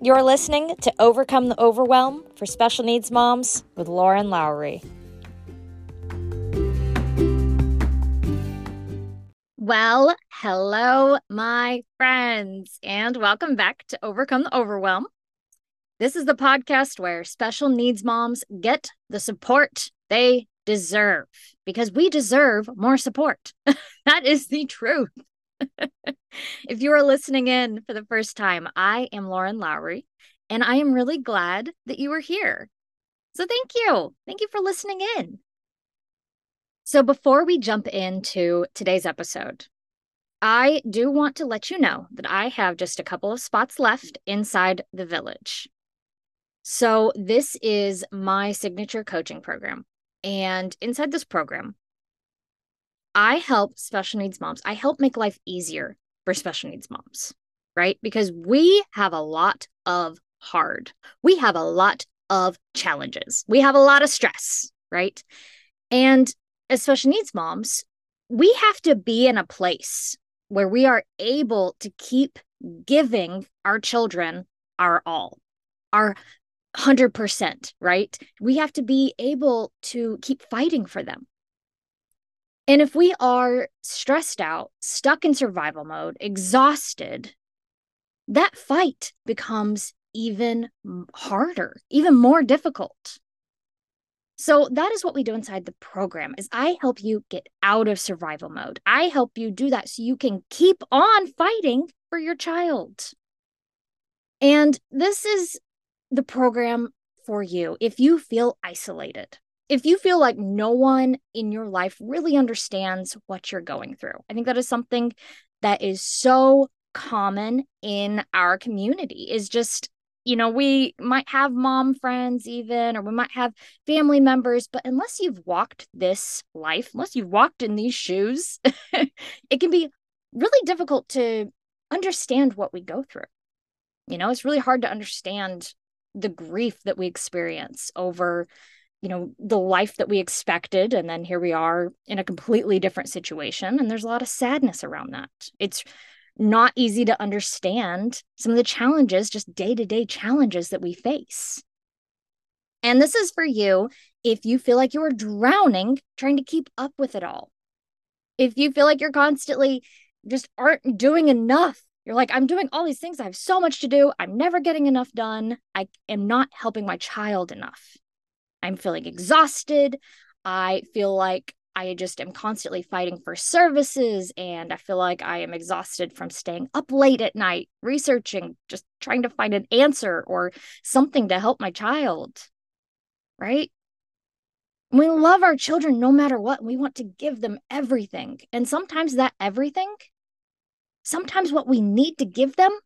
You're listening to Overcome the Overwhelm for Special Needs Moms with Lauren Lowery. Well, hello, my friends, and welcome back to Overcome the Overwhelm. This is the podcast where special needs moms get the support they deserve because we deserve more support. that is the truth. if you are listening in for the first time, I am Lauren Lowery, and I am really glad that you are here. So thank you. Thank you for listening in. So before we jump into today's episode, I do want to let you know that I have just a couple of spots left inside the village. So, this is my signature coaching program. And inside this program, I help special needs moms. I help make life easier for special needs moms, right? Because we have a lot of hard, we have a lot of challenges, we have a lot of stress, right? And as special needs moms, we have to be in a place where we are able to keep giving our children our all, our 100%, right? We have to be able to keep fighting for them. And if we are stressed out, stuck in survival mode, exhausted, that fight becomes even harder, even more difficult. So that is what we do inside the program is I help you get out of survival mode. I help you do that so you can keep on fighting for your child. And this is the program for you if you feel isolated if you feel like no one in your life really understands what you're going through, I think that is something that is so common in our community is just you know we might have mom friends even or we might have family members but unless you've walked this life unless you've walked in these shoes it can be really difficult to understand what we go through. You know it's really hard to understand the grief that we experience over you know the life that we expected and then here we are in a completely different situation and there's a lot of sadness around that. It's not easy to understand some of the challenges just day-to-day challenges that we face. And this is for you if you feel like you're drowning trying to keep up with it all. If you feel like you're constantly just aren't doing enough you're like i'm doing all these things i have so much to do i'm never getting enough done i am not helping my child enough I'm feeling exhausted. I feel like I just am constantly fighting for services and I feel like I am exhausted from staying up late at night, researching, just trying to find an answer or something to help my child. Right? We love our children no matter what. We want to give them everything. And sometimes that everything, sometimes what we need to give them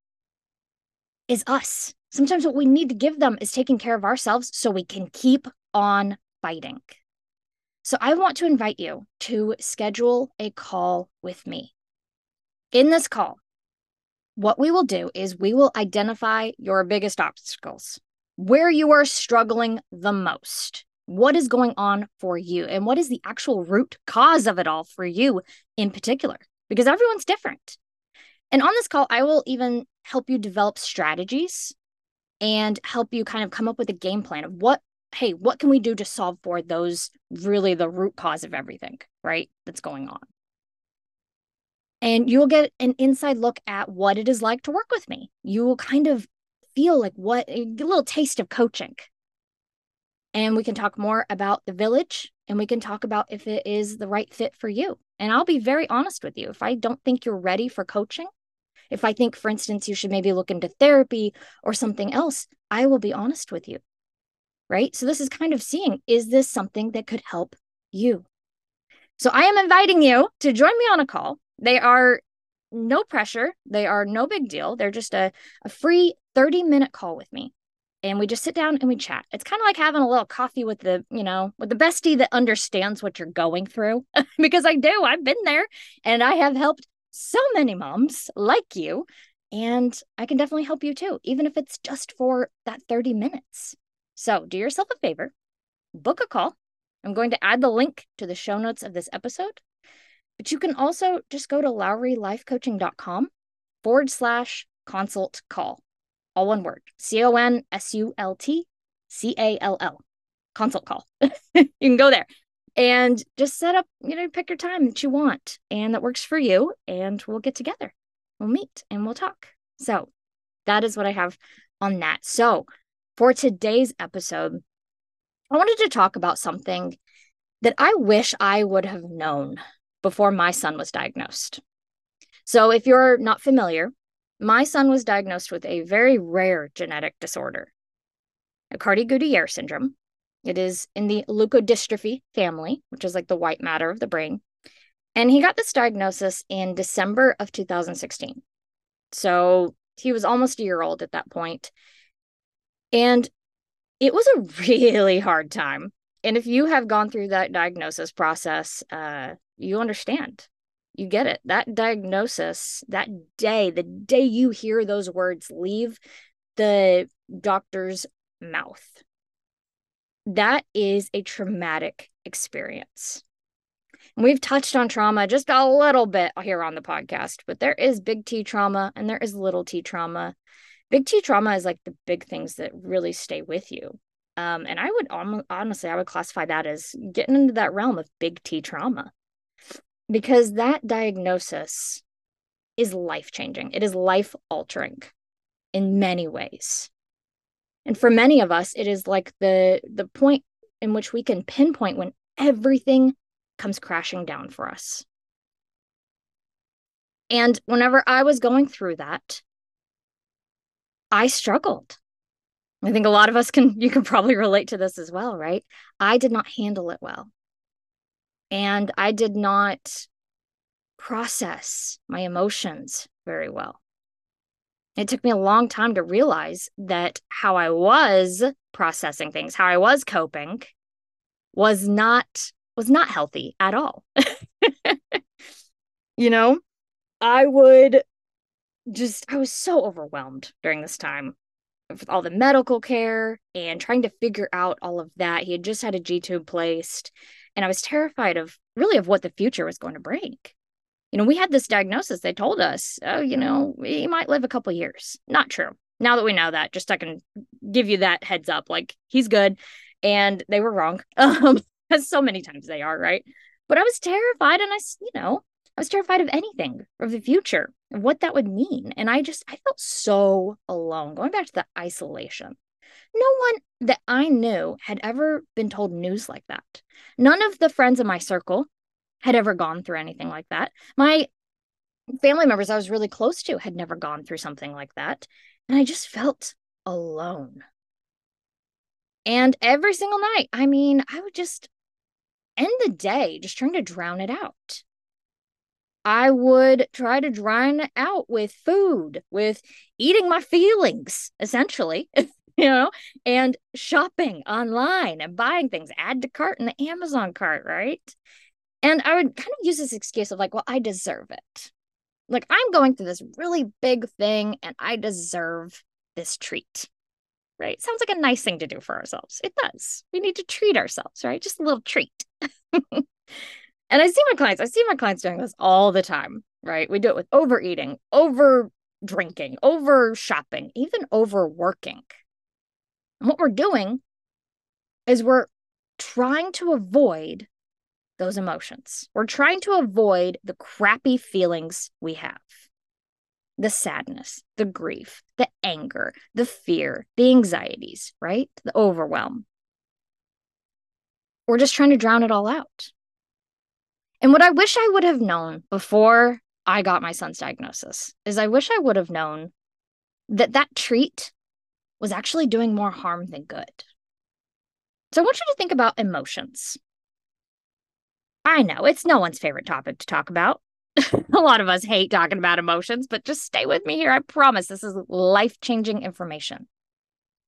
is us. Sometimes what we need to give them is taking care of ourselves so we can keep on fighting. So I want to invite you to schedule a call with me. In this call, what we will do is we will identify your biggest obstacles, where you are struggling the most, what is going on for you, and what is the actual root cause of it all for you in particular, because everyone's different. And on this call, I will even help you develop strategies and help you kind of come up with a game plan of what hey, what can we do to solve for those really the root cause of everything, right? That's going on. And you'll get an inside look at what it is like to work with me. You will kind of feel like what a little taste of coaching. And we can talk more about the village and we can talk about if it is the right fit for you. And I'll be very honest with you. If I don't think you're ready for coaching, if I think, for instance, you should maybe look into therapy or something else, I will be honest with you right? So this is kind of seeing is this something that could help you? So I am inviting you to join me on a call. They are no pressure, they are no big deal. They're just a, a free 30 minute call with me. And we just sit down and we chat. It's kind of like having a little coffee with the, you know, with the bestie that understands what you're going through. because I do, I've been there and I have helped so many moms like you. And I can definitely help you too, even if it's just for that 30 minutes. So do yourself a favor, book a call. I'm going to add the link to the show notes of this episode. But you can also just go to lowerylifecoaching.com forward slash consult call. all one word C O N S U L T C A L L. Consult call. you can go there and just set up, you know, pick your time that you want and that works for you. And we'll get together. We'll meet and we'll talk. So that is what I have on that. So for today's episode, I wanted to talk about something that I wish I would have known before my son was diagnosed. So, if you're not familiar, my son was diagnosed with a very rare genetic disorder, Aicardi-Goutieres syndrome. It is in the leukodystrophy family, which is like the white matter of the brain. And he got this diagnosis in December of 2016. So he was almost a year old at that point. And it was a really hard time. And if you have gone through that diagnosis process, uh, you understand. You get it. That diagnosis, that day, the day you hear those words leave the doctor's mouth, that is a traumatic experience. And we've touched on trauma just a little bit here on the podcast, but there is big T trauma and there is little t trauma. Big T trauma is like the big things that really stay with you. Um, and I would honestly, I would classify that as getting into that realm of big T trauma because that diagnosis is life changing. It is life altering in many ways. And for many of us, it is like the the point in which we can pinpoint when everything comes crashing down for us. And whenever I was going through that, I struggled. I think a lot of us can, you can probably relate to this as well, right? I did not handle it well. And I did not process my emotions very well. It took me a long time to realize that how I was processing things, how I was coping was not was not healthy at all. you know, I would just I was so overwhelmed during this time with all the medical care and trying to figure out all of that. He had just had a G tube placed, and I was terrified of really of what the future was going to bring. You know, we had this diagnosis. They told us, oh, you know, he might live a couple years. Not true. Now that we know that, just I can give you that heads up. Like he's good, and they were wrong. Um, as so many times they are, right? But I was terrified, and I, you know, I was terrified of anything, of the future, what that would mean. And I just, I felt so alone. Going back to the isolation. No one that I knew had ever been told news like that. None of the friends in my circle had ever gone through anything like that. My family members I was really close to had never gone through something like that. And I just felt alone. And every single night, I mean, I would just end the day just trying to drown it out. I would try to drown out with food, with eating my feelings, essentially, you know, and shopping online and buying things, add to cart in the Amazon cart, right? And I would kind of use this excuse of like, well, I deserve it. Like, I'm going through this really big thing and I deserve this treat, right? Sounds like a nice thing to do for ourselves. It does. We need to treat ourselves, right? Just a little treat. And I see my clients, I see my clients doing this all the time, right? We do it with overeating, over drinking, over shopping, even overworking. And what we're doing is we're trying to avoid those emotions. We're trying to avoid the crappy feelings we have the sadness, the grief, the anger, the fear, the anxieties, right? The overwhelm. We're just trying to drown it all out. And what I wish I would have known before I got my son's diagnosis is I wish I would have known that that treat was actually doing more harm than good. So I want you to think about emotions. I know it's no one's favorite topic to talk about. a lot of us hate talking about emotions, but just stay with me here. I promise this is life changing information.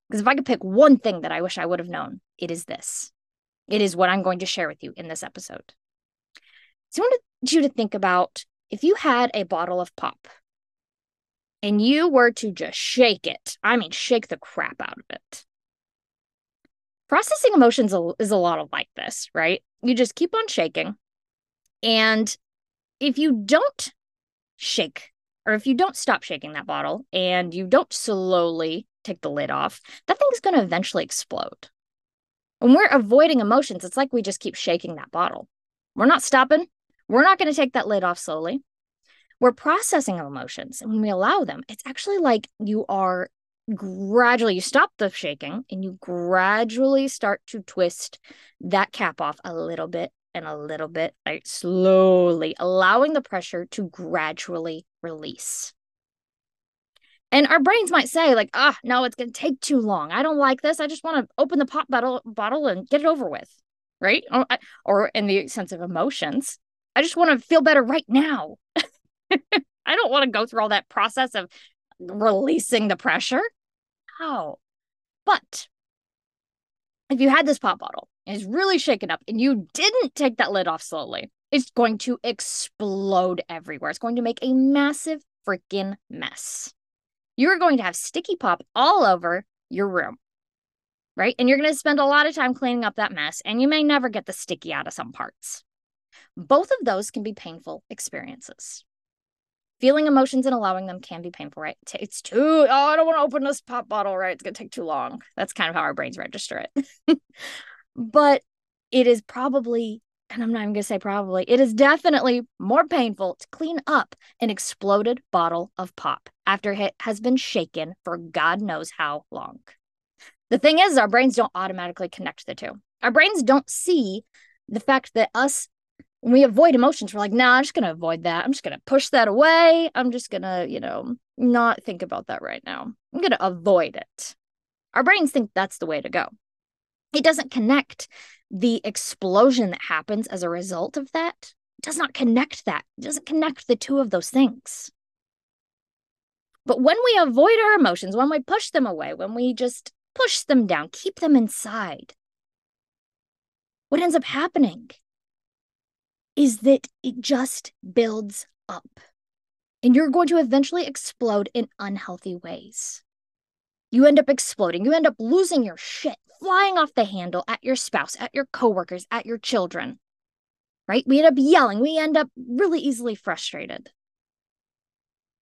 Because if I could pick one thing that I wish I would have known, it is this. It is what I'm going to share with you in this episode. So I wanted you to think about if you had a bottle of pop and you were to just shake it, I mean, shake the crap out of it. Processing emotions is a lot of like this, right? You just keep on shaking. And if you don't shake or if you don't stop shaking that bottle and you don't slowly take the lid off, that thing's going to eventually explode. When we're avoiding emotions, it's like we just keep shaking that bottle. We're not stopping. We're not going to take that lid off slowly. We're processing emotions. And when we allow them, it's actually like you are gradually, you stop the shaking and you gradually start to twist that cap off a little bit and a little bit, like slowly, allowing the pressure to gradually release. And our brains might say, like, ah, oh, no, it's going to take too long. I don't like this. I just want to open the pop bottle, bottle and get it over with. Right. Or, or in the sense of emotions, I just want to feel better right now. I don't want to go through all that process of releasing the pressure. How? But if you had this pop bottle and it's really shaken up and you didn't take that lid off slowly, it's going to explode everywhere. It's going to make a massive freaking mess. You're going to have sticky pop all over your room, right? And you're going to spend a lot of time cleaning up that mess, and you may never get the sticky out of some parts. Both of those can be painful experiences. Feeling emotions and allowing them can be painful, right? It's too, oh, I don't want to open this pop bottle, right? It's going to take too long. That's kind of how our brains register it. but it is probably, and I'm not even going to say probably, it is definitely more painful to clean up an exploded bottle of pop after it has been shaken for God knows how long. The thing is, our brains don't automatically connect the two. Our brains don't see the fact that us when we avoid emotions, we're like, nah, I'm just going to avoid that. I'm just going to push that away. I'm just going to, you know, not think about that right now. I'm going to avoid it. Our brains think that's the way to go. It doesn't connect the explosion that happens as a result of that. It does not connect that. It doesn't connect the two of those things. But when we avoid our emotions, when we push them away, when we just push them down, keep them inside, what ends up happening is that it just builds up. And you're going to eventually explode in unhealthy ways. You end up exploding. You end up losing your shit, flying off the handle at your spouse, at your coworkers, at your children. Right? We end up yelling. We end up really easily frustrated.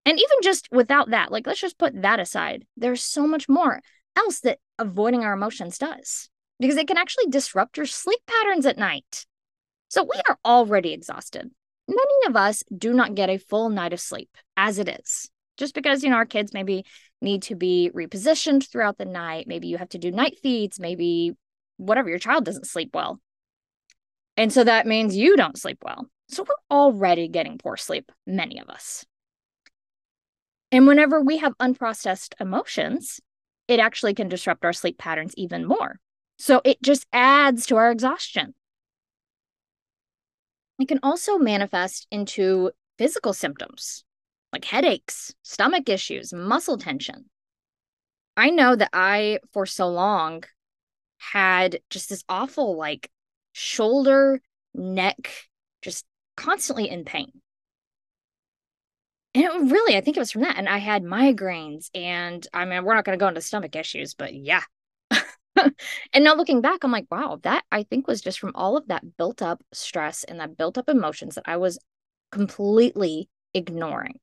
And even just without that, like let's just put that aside. There's so much more else that avoiding our emotions does because it can actually disrupt your sleep patterns at night. So we are already exhausted. Many of us do not get a full night of sleep as it is. Just because, you know, our kids maybe need to be repositioned throughout the night. Maybe you have to do night feeds, maybe whatever, your child doesn't sleep well. And so that means you don't sleep well. So we're already getting poor sleep, many of us. And whenever we have unprocessed emotions, it actually can disrupt our sleep patterns even more. So it just adds to our exhaustion. It can also manifest into physical symptoms like headaches, stomach issues, muscle tension. I know that I, for so long, had just this awful, like, shoulder, neck, just constantly in pain. And it really, I think it was from that. And I had migraines, and I mean, we're not going to go into stomach issues, but yeah, and now looking back, I'm like, wow, that I think was just from all of that built up stress and that built up emotions that I was completely ignoring.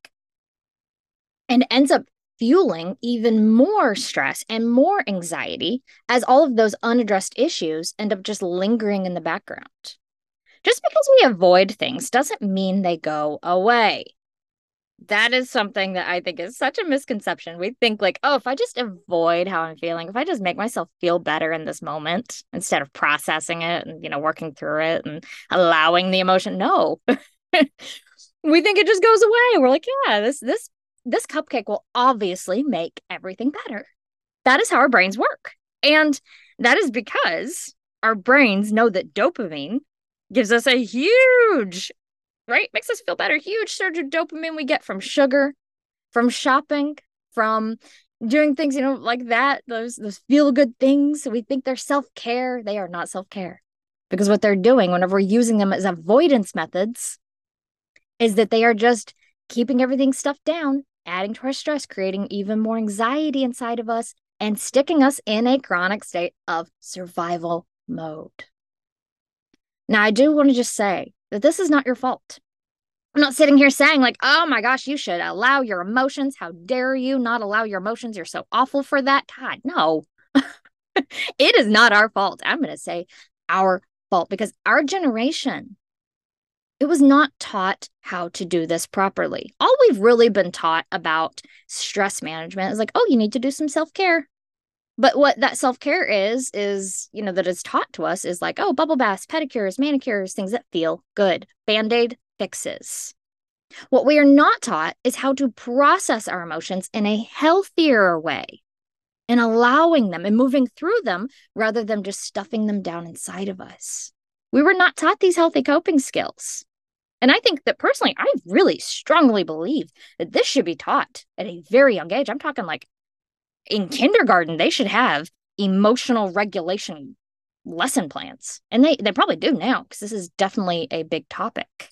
And ends up fueling even more stress and more anxiety as all of those unaddressed issues end up just lingering in the background. Just because we avoid things doesn't mean they go away that is something that I think is such a misconception. We think like, oh, if I just avoid how I'm feeling, if I just make myself feel better in this moment instead of processing it and you know working through it and allowing the emotion, no. we think it just goes away. We're like, yeah, this this this cupcake will obviously make everything better. That is how our brains work. And that is because our brains know that dopamine gives us a huge right? Makes us feel better. Huge surge of dopamine we get from sugar, from shopping, from doing things, you know, like that. Those those feel good things. We think they're self care. They are not self care because what they're doing whenever we're using them as avoidance methods is that they are just keeping everything stuffed down, adding to our stress, creating even more anxiety inside of us, and sticking us in a chronic state of survival mode. Now, I do want to just say that this is not your fault. I'm not sitting here saying, like, oh my gosh, you should allow your emotions. How dare you not allow your emotions? You're so awful for that. God, no. it is not our fault. I'm going to say our fault because our generation, it was not taught how to do this properly. All we've really been taught about stress management is like, oh, you need to do some self care. But what that self care is, is, you know, that is taught to us is like, oh, bubble baths, pedicures, manicures, things that feel good, band aid fixes. What we are not taught is how to process our emotions in a healthier way and allowing them and moving through them rather than just stuffing them down inside of us. We were not taught these healthy coping skills. And I think that personally, I really strongly believe that this should be taught at a very young age. I'm talking like in kindergarten, they should have emotional regulation lesson plans. And they, they probably do now because this is definitely a big topic.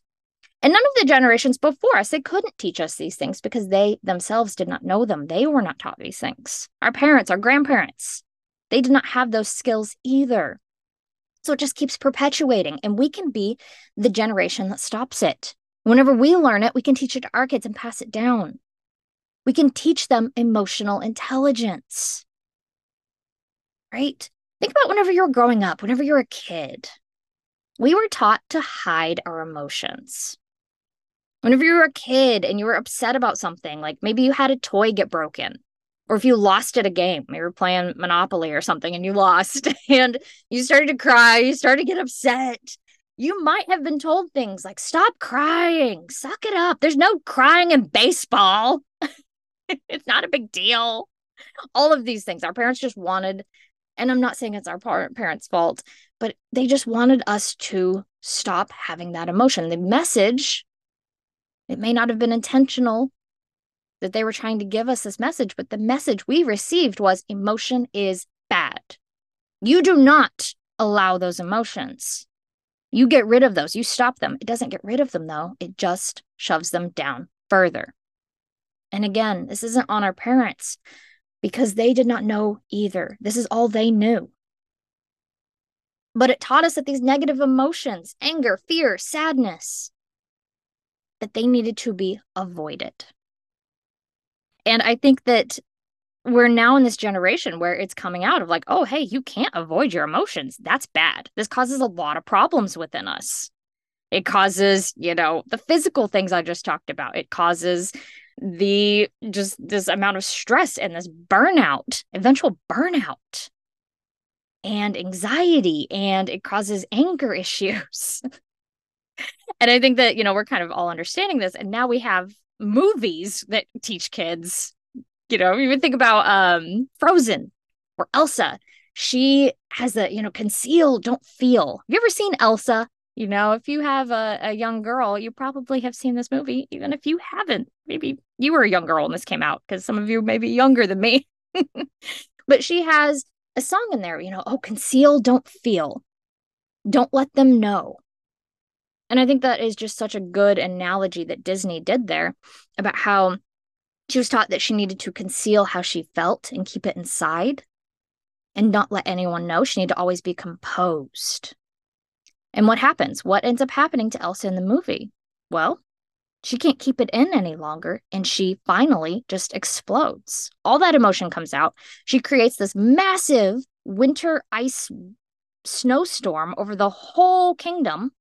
And none of the generations before us, they couldn't teach us these things because they themselves did not know them. They were not taught these things. Our parents, our grandparents, they did not have those skills either. So it just keeps perpetuating, and we can be the generation that stops it. Whenever we learn it, we can teach it to our kids and pass it down. We can teach them emotional intelligence. Right? Think about whenever you were growing up, whenever you were a kid, we were taught to hide our emotions. Whenever you were a kid and you were upset about something, like maybe you had a toy get broken, or if you lost at a game, maybe you were playing Monopoly or something and you lost and you started to cry, you started to get upset. You might have been told things like, stop crying, suck it up. There's no crying in baseball. it's not a big deal. All of these things. Our parents just wanted, and I'm not saying it's our parents' fault, but they just wanted us to stop having that emotion. The message, it may not have been intentional that they were trying to give us this message, but the message we received was emotion is bad. You do not allow those emotions. You get rid of those, you stop them. It doesn't get rid of them, though, it just shoves them down further. And again, this isn't on our parents because they did not know either. This is all they knew. But it taught us that these negative emotions, anger, fear, sadness, that they needed to be avoided. And I think that we're now in this generation where it's coming out of like, oh, hey, you can't avoid your emotions. That's bad. This causes a lot of problems within us. It causes, you know, the physical things I just talked about. It causes the just this amount of stress and this burnout, eventual burnout and anxiety, and it causes anger issues. and I think that, you know, we're kind of all understanding this. And now we have movies that teach kids. You know, even think about um Frozen or Elsa. She has a, you know, conceal, don't feel. Have you ever seen Elsa? You know, if you have a, a young girl, you probably have seen this movie. Even if you haven't, maybe you were a young girl when this came out, because some of you may be younger than me. but she has a song in there, you know, oh, conceal, don't feel. Don't let them know. And I think that is just such a good analogy that Disney did there about how she was taught that she needed to conceal how she felt and keep it inside and not let anyone know. She needed to always be composed. And what happens? What ends up happening to Elsa in the movie? Well, she can't keep it in any longer and she finally just explodes. All that emotion comes out. She creates this massive winter ice snowstorm over the whole kingdom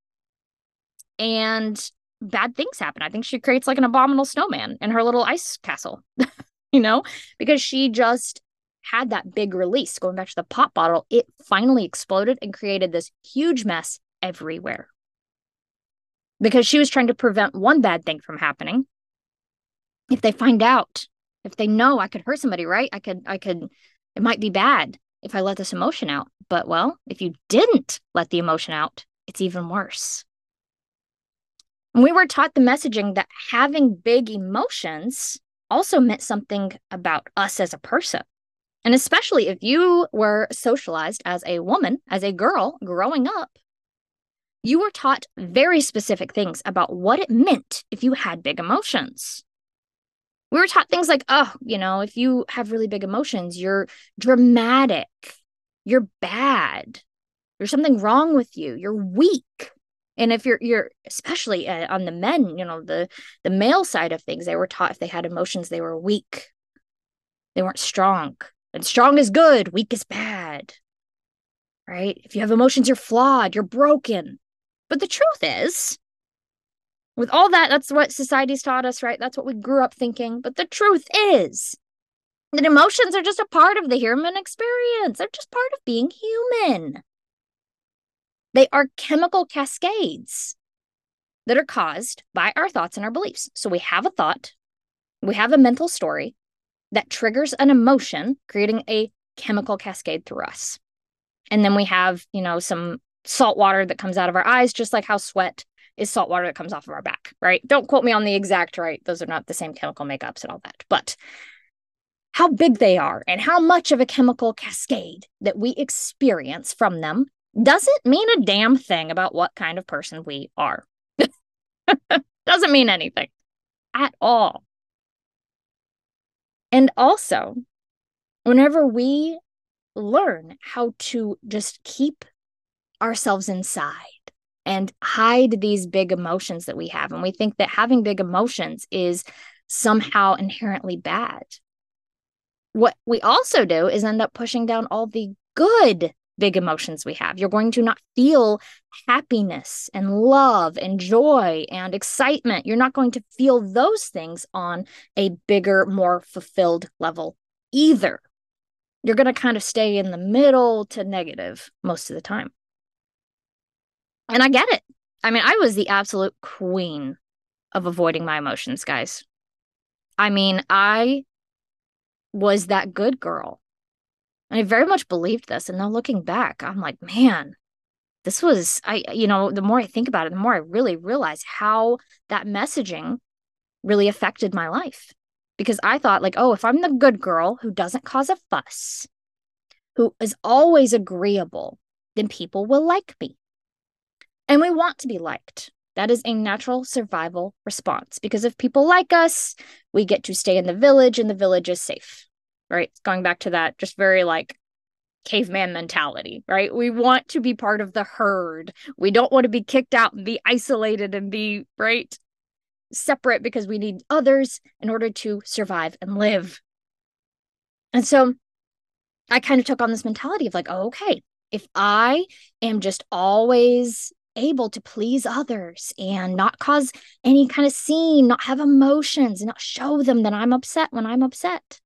and bad things happen. I think she creates like an abominable snowman in her little ice castle, you know, because she just had that big release. Going back to the pop bottle, it finally exploded and created this huge mess everywhere. Because she was trying to prevent one bad thing from happening. If they find out, if they know I could hurt somebody, right? I could, I could, it might be bad if I let this emotion out. But well, if you didn't let the emotion out, it's even worse. And we were taught the messaging that having big emotions also meant something about us as a person. And especially if you were socialized as a woman, as a girl growing up, you were taught very specific things about what it meant if you had big emotions. We were taught things like, oh, you know, if you have really big emotions, you're dramatic, you're bad, there's something wrong with you, you're weak. And if you're you're especially uh, on the men, you know, the the male side of things, they were taught if they had emotions, they were weak. They weren't strong. And strong is good, weak is bad. Right? If you have emotions, you're flawed, you're broken. But the truth is, with all that, that's what society's taught us, right? That's what we grew up thinking. But the truth is that emotions are just a part of the human experience, they're just part of being human. They are chemical cascades that are caused by our thoughts and our beliefs. So we have a thought, we have a mental story that triggers an emotion, creating a chemical cascade through us. And then we have, you know, some salt water that comes out of our eyes, just like how sweat is salt water that comes off of our back, right? Don't quote me on the exact right. Those are not the same chemical makeups and all that. But how big they are and how much of a chemical cascade that we experience from them doesn't mean a damn thing about what kind of person we are. doesn't mean anything at all. And also, whenever we learn how to just keep ourselves inside and hide these big emotions that we have, and we think that having big emotions is somehow inherently bad. What we also do is end up pushing down all the good big emotions we have. You're going to not feel happiness and love and joy and excitement. You're not going to feel those things on a bigger, more fulfilled level either. You're going to kind of stay in the middle to negative most of the time. And I get it. I mean, I was the absolute queen of avoiding my emotions, guys. I mean, I was that good girl and I very much believed this. And now looking back, I'm like, man, this was, I, you know, the more I think about it, the more I really realize how that messaging really affected my life. Because I thought, like, oh, if I'm the good girl who doesn't cause a fuss, who is always agreeable, then people will like me. And we want to be liked. That is a natural survival response because if people like us, we get to stay in the village and the village is safe right? Going back to that just very like caveman mentality, right? We want to be part of the herd. We don't want to be kicked out and be isolated and be, right? Separate because we need others in order to survive and live. And so I kind of took on this mentality of like, oh, okay, if I am just always able to please others and not cause any kind of scene, not have emotions, and not show them that I'm upset when I'm upset,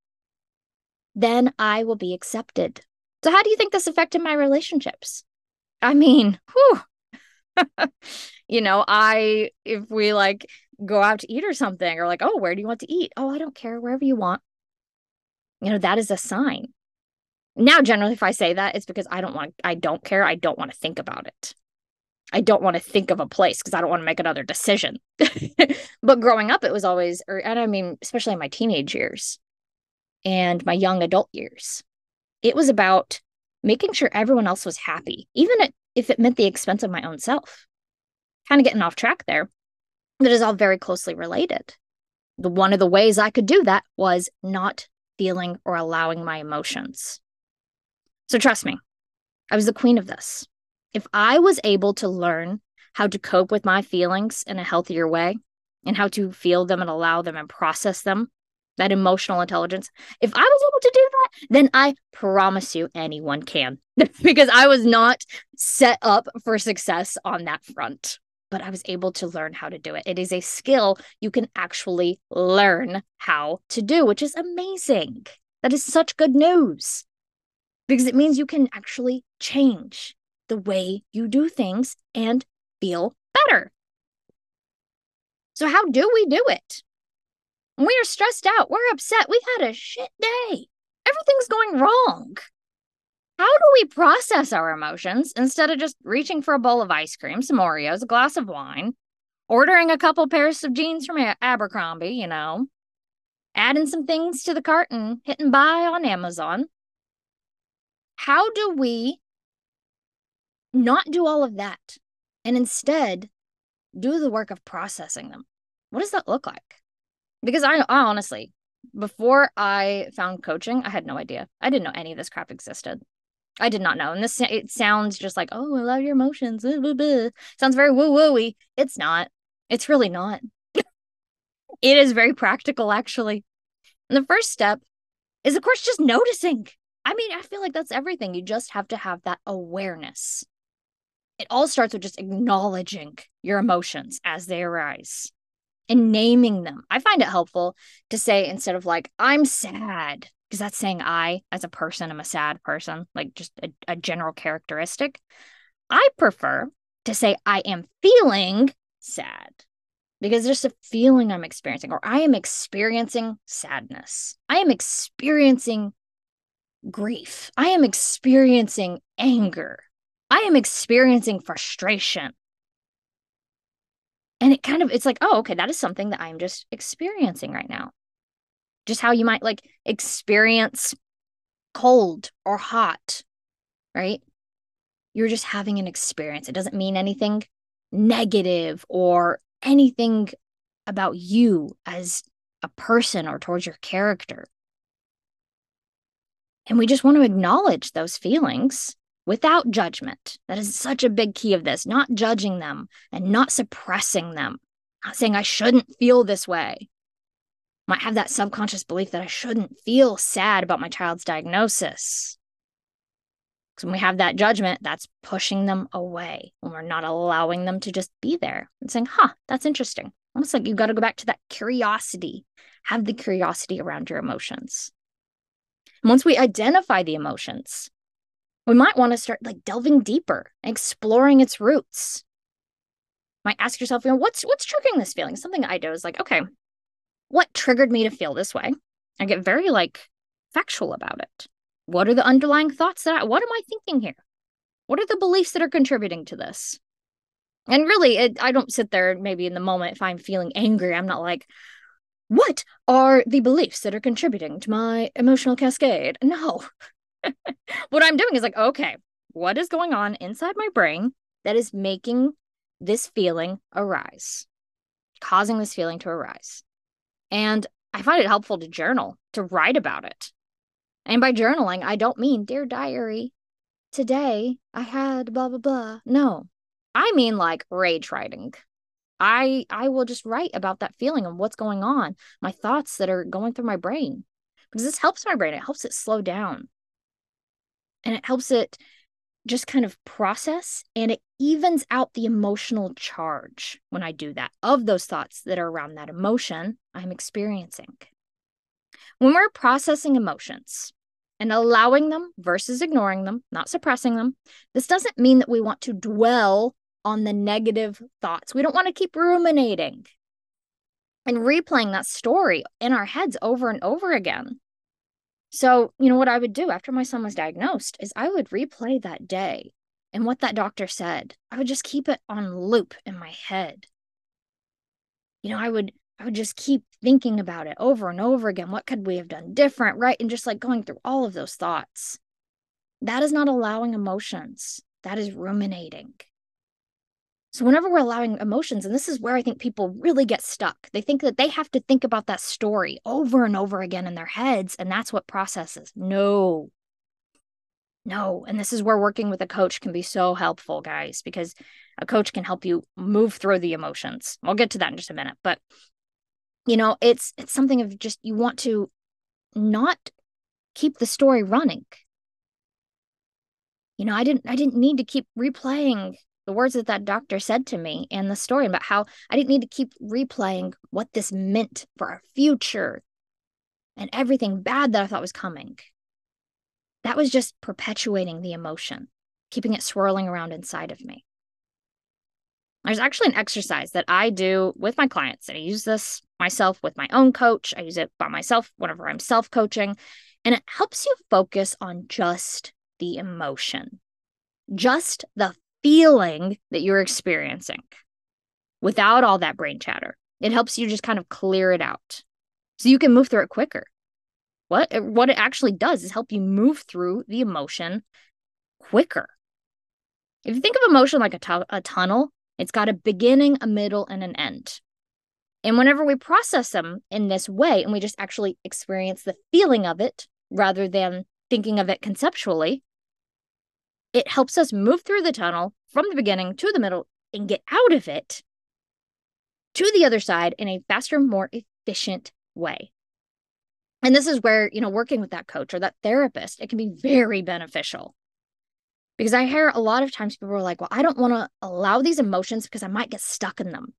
then I will be accepted. So, how do you think this affected my relationships? I mean, whew. you know, I, if we like go out to eat or something, or like, oh, where do you want to eat? Oh, I don't care, wherever you want. You know, that is a sign. Now, generally, if I say that, it's because I don't want, I don't care. I don't want to think about it. I don't want to think of a place because I don't want to make another decision. but growing up, it was always, or, and I mean, especially in my teenage years, and my young adult years. It was about making sure everyone else was happy, even if it meant the expense of my own self. Kind of getting off track there. That is all very closely related. The one of the ways I could do that was not feeling or allowing my emotions. So trust me, I was the queen of this. If I was able to learn how to cope with my feelings in a healthier way and how to feel them and allow them and process them that emotional intelligence. If I was able to do that, then I promise you anyone can because I was not set up for success on that front. But I was able to learn how to do it. It is a skill you can actually learn how to do, which is amazing. That is such good news because it means you can actually change the way you do things and feel better. So, how do we do it? We are stressed out. We're upset. We've had a shit day. Everything's going wrong. How do we process our emotions instead of just reaching for a bowl of ice cream, some Oreos, a glass of wine, ordering a couple pairs of jeans from Abercrombie, you know, adding some things to the cart and hitting buy on Amazon? How do we not do all of that and instead do the work of processing them? What does that look like? because I, I honestly, before I found coaching, I had no idea. I didn't know any of this crap existed. I did not know. And this it sounds just like, oh, I love your emotions. Sounds very woo wooey. It's not. It's really not. it is very practical, actually. And the first step is, of course, just noticing. I mean, I feel like that's everything. You just have to have that awareness. It all starts with just acknowledging your emotions as they arise and naming them. I find it helpful to say instead of like, I'm sad, because that's saying I, as a person, am a sad person, like just a, a general characteristic. I prefer to say I am feeling sad because there's a feeling I'm experiencing, or I am experiencing sadness. I am experiencing grief. I am experiencing anger. I am experiencing frustration. And it kind of, it's like, oh, okay, that is something that I'm just experiencing right now. Just how you might like experience cold or hot, right? You're just having an experience. It doesn't mean anything negative or anything about you as a person or towards your character. And we just want to acknowledge those feelings without judgment. That is such a big key of this, not judging them and not suppressing them, not saying I shouldn't feel this way. Might have that subconscious belief that I shouldn't feel sad about my child's diagnosis. Because when we have that judgment, that's pushing them away when we're not allowing them to just be there and saying, huh, that's interesting. Almost like you've got to go back to that curiosity. Have the curiosity around your emotions. Once we identify the emotions, we might want to start like delving deeper, exploring its roots. Might ask yourself, you know, what's what's triggering this feeling? Something I do is like, okay, what triggered me to feel this way? I get very like factual about it. What are the underlying thoughts that I, what am I thinking here? What are the beliefs that are contributing to this? And really, it, I don't sit there maybe in the moment if I'm feeling angry, I'm not like, what are the beliefs that are contributing to my emotional cascade? No. what I'm doing is like, okay, what is going on inside my brain that is making this feeling arise, causing this feeling to arise? And I find it helpful to journal, to write about it. And by journaling, I don't mean, dear diary, today I had blah, blah, blah. No, I mean like rage writing. I I will just write about that feeling and what's going on, my thoughts that are going through my brain. Because this helps my brain. It helps it slow down. And it helps it just kind of process and it evens out the emotional charge when I do that of those thoughts that are around that emotion I'm experiencing. When we're processing emotions and allowing them versus ignoring them, not suppressing them, this doesn't mean that we want to dwell on the negative thoughts. We don't want to keep ruminating and replaying that story in our heads over and over again. So, you know, what I would do after my son was diagnosed is I would replay that day and what that doctor said. I would just keep it on loop in my head. You know, I would I would just keep thinking about it over and over again. What could we have done different? Right. And just like going through all of those thoughts. That is not allowing emotions, that is ruminating. So, whenever we're allowing emotions, and this is where I think people really get stuck, they think that they have to think about that story over and over again in their heads, and that's what processes. No, no. And this is where working with a coach can be so helpful, guys, because a coach can help you move through the emotions. I'll get to that in just a minute, but you know, it's it's something of just you want to not keep the story running. You know, I didn't I didn't need to keep replaying the words that that doctor said to me and the story about how I didn't need to keep replaying what this meant for our future and everything bad that I thought was coming. That was just perpetuating the emotion, keeping it swirling around inside of me. There's actually an exercise that I do with my clients, and I use this myself with my own coach. I use it by myself whenever I'm self coaching, and it helps you focus on just the emotion, just the feeling that you're experiencing without all that brain chatter. It helps you just kind of clear it out so you can move through it quicker. What what it actually does is help you move through the emotion quicker. If you think of emotion like a, tu- a tunnel, it's got a beginning, a middle, and an end. And whenever we process them in this way and we just actually experience the feeling of it rather than thinking of it conceptually, it helps us move through the tunnel from the beginning to the middle and get out of it to the other side in a faster, more efficient way. And this is where, you know, working with that coach or that therapist, it can be very beneficial. Because I hear a lot of times people are like, well, I don't want to allow these emotions because I might get stuck in them.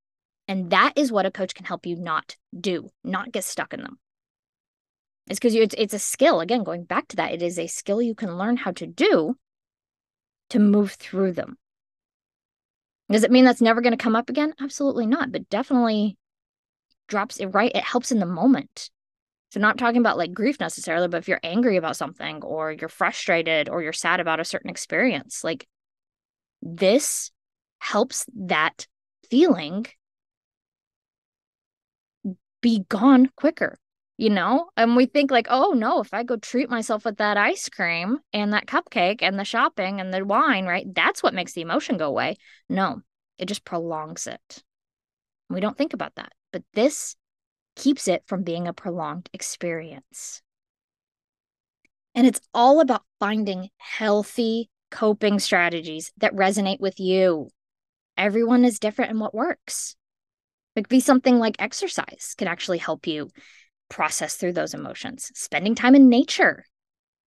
And that is what a coach can help you not do, not get stuck in them. It's because it's, it's a skill. Again, going back to that, it is a skill you can learn how to do to move through them. Does it mean that's never going to come up again? Absolutely not, but definitely drops it right. It helps in the moment. So, not talking about like grief necessarily, but if you're angry about something or you're frustrated or you're sad about a certain experience, like this helps that feeling be gone quicker, you know? And we think, like, oh no, if I go treat myself with that ice cream and that cupcake and the shopping and the wine, right? That's what makes the emotion go away. No, it just prolongs it. We don't think about that. But this keeps it from being a prolonged experience. And it's all about finding healthy coping strategies that resonate with you. Everyone is different in what works. It could be something like exercise can actually help you process through those emotions. Spending time in nature,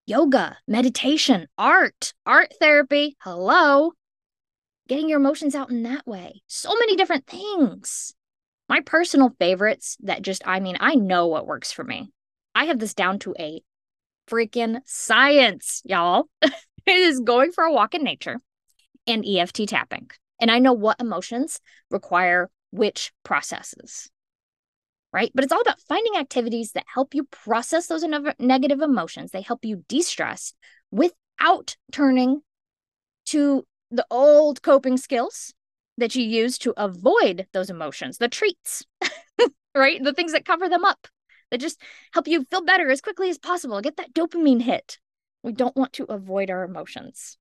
yoga, meditation, art, art therapy. Hello. Getting your emotions out in that way. So many different things. My personal favorites that just, I mean, I know what works for me. I have this down to a freaking science, y'all. it is going for a walk in nature and EFT tapping. And I know what emotions require which processes, right? But it's all about finding activities that help you process those negative emotions. They help you de stress without turning to the old coping skills that you use to avoid those emotions, the treats, right? The things that cover them up, that just help you feel better as quickly as possible, get that dopamine hit. We don't want to avoid our emotions.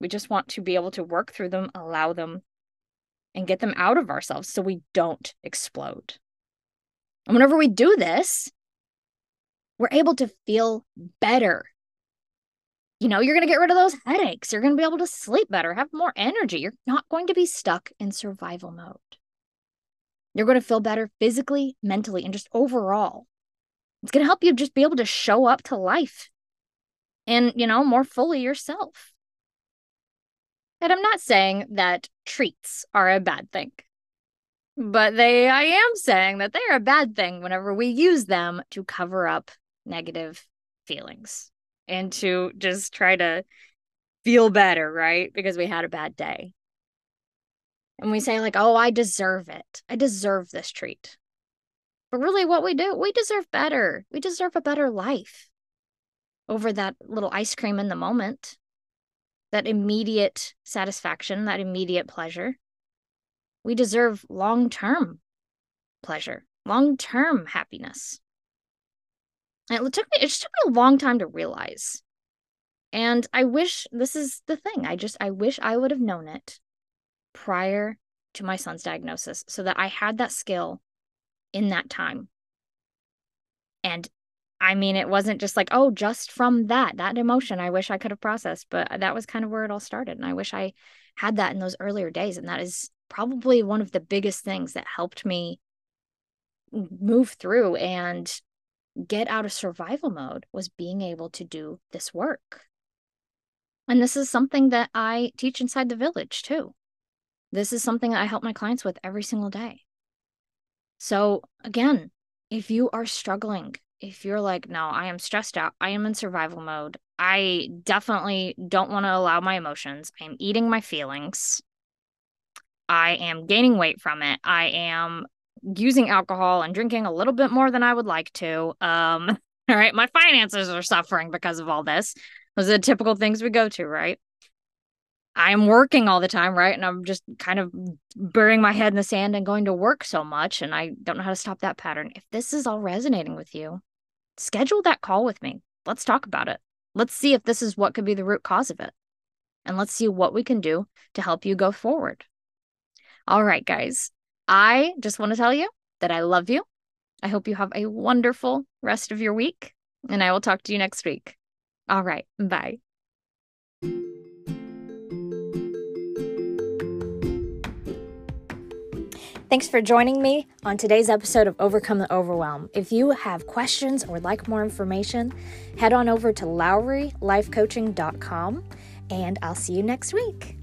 We just want to be able to work through them, allow them, and get them out of ourselves so we don't explode. And whenever we do this, we're able to feel better you know, you're going to get rid of those headaches. You're going to be able to sleep better, have more energy. You're not going to be stuck in survival mode. You're going to feel better physically, mentally, and just overall. It's going to help you just be able to show up to life and, you know, more fully yourself. And I'm not saying that treats are a bad thing, but they, I am saying that they are a bad thing whenever we use them to cover up negative feelings and to just try to feel better, right? Because we had a bad day. And we say, like, oh, I deserve it. I deserve this treat. But really, what we do, we deserve better. We deserve a better life over that little ice cream in the moment, that immediate satisfaction, that immediate pleasure. We deserve long term pleasure, long term happiness. It took me it just took me a long time to realize. And I wish this is the thing. I just I wish I would have known it prior to my son's diagnosis so that I had that skill in that time. And I mean, it wasn't just like, oh, just from that, that emotion, I wish I could have processed, but that was kind of where it all started. And I wish I had that in those earlier days. And that is probably one of the biggest things that helped me move through and get out of survival mode was being able to do this work. And this is something that I teach inside the village too. This is something that I help my clients with every single day. So, again, if you are struggling, if you're like, no, I am stressed out, I am in survival mode, I definitely don't want to allow my emotions, I am eating my feelings, I am gaining weight from it, I am using alcohol and drinking a little bit more than I would like to. Um, all right, my finances are suffering because of all this. Those are the typical things we go to, right? I'm working all the time, right? And I'm just kind of burying my head in the sand and going to work so much. And I don't know how to stop that pattern. If this is all resonating with you, schedule that call with me. Let's talk about it. Let's see if this is what could be the root cause of it. And let's see what we can do to help you go forward. All right, guys. I just want to tell you that I love you. I hope you have a wonderful rest of your week, and I will talk to you next week. All right. Bye. Thanks for joining me on today's episode of Overcome the Overwhelm. If you have questions or would like more information, head on over to LoweryLifeCoaching.com and I'll see you next week.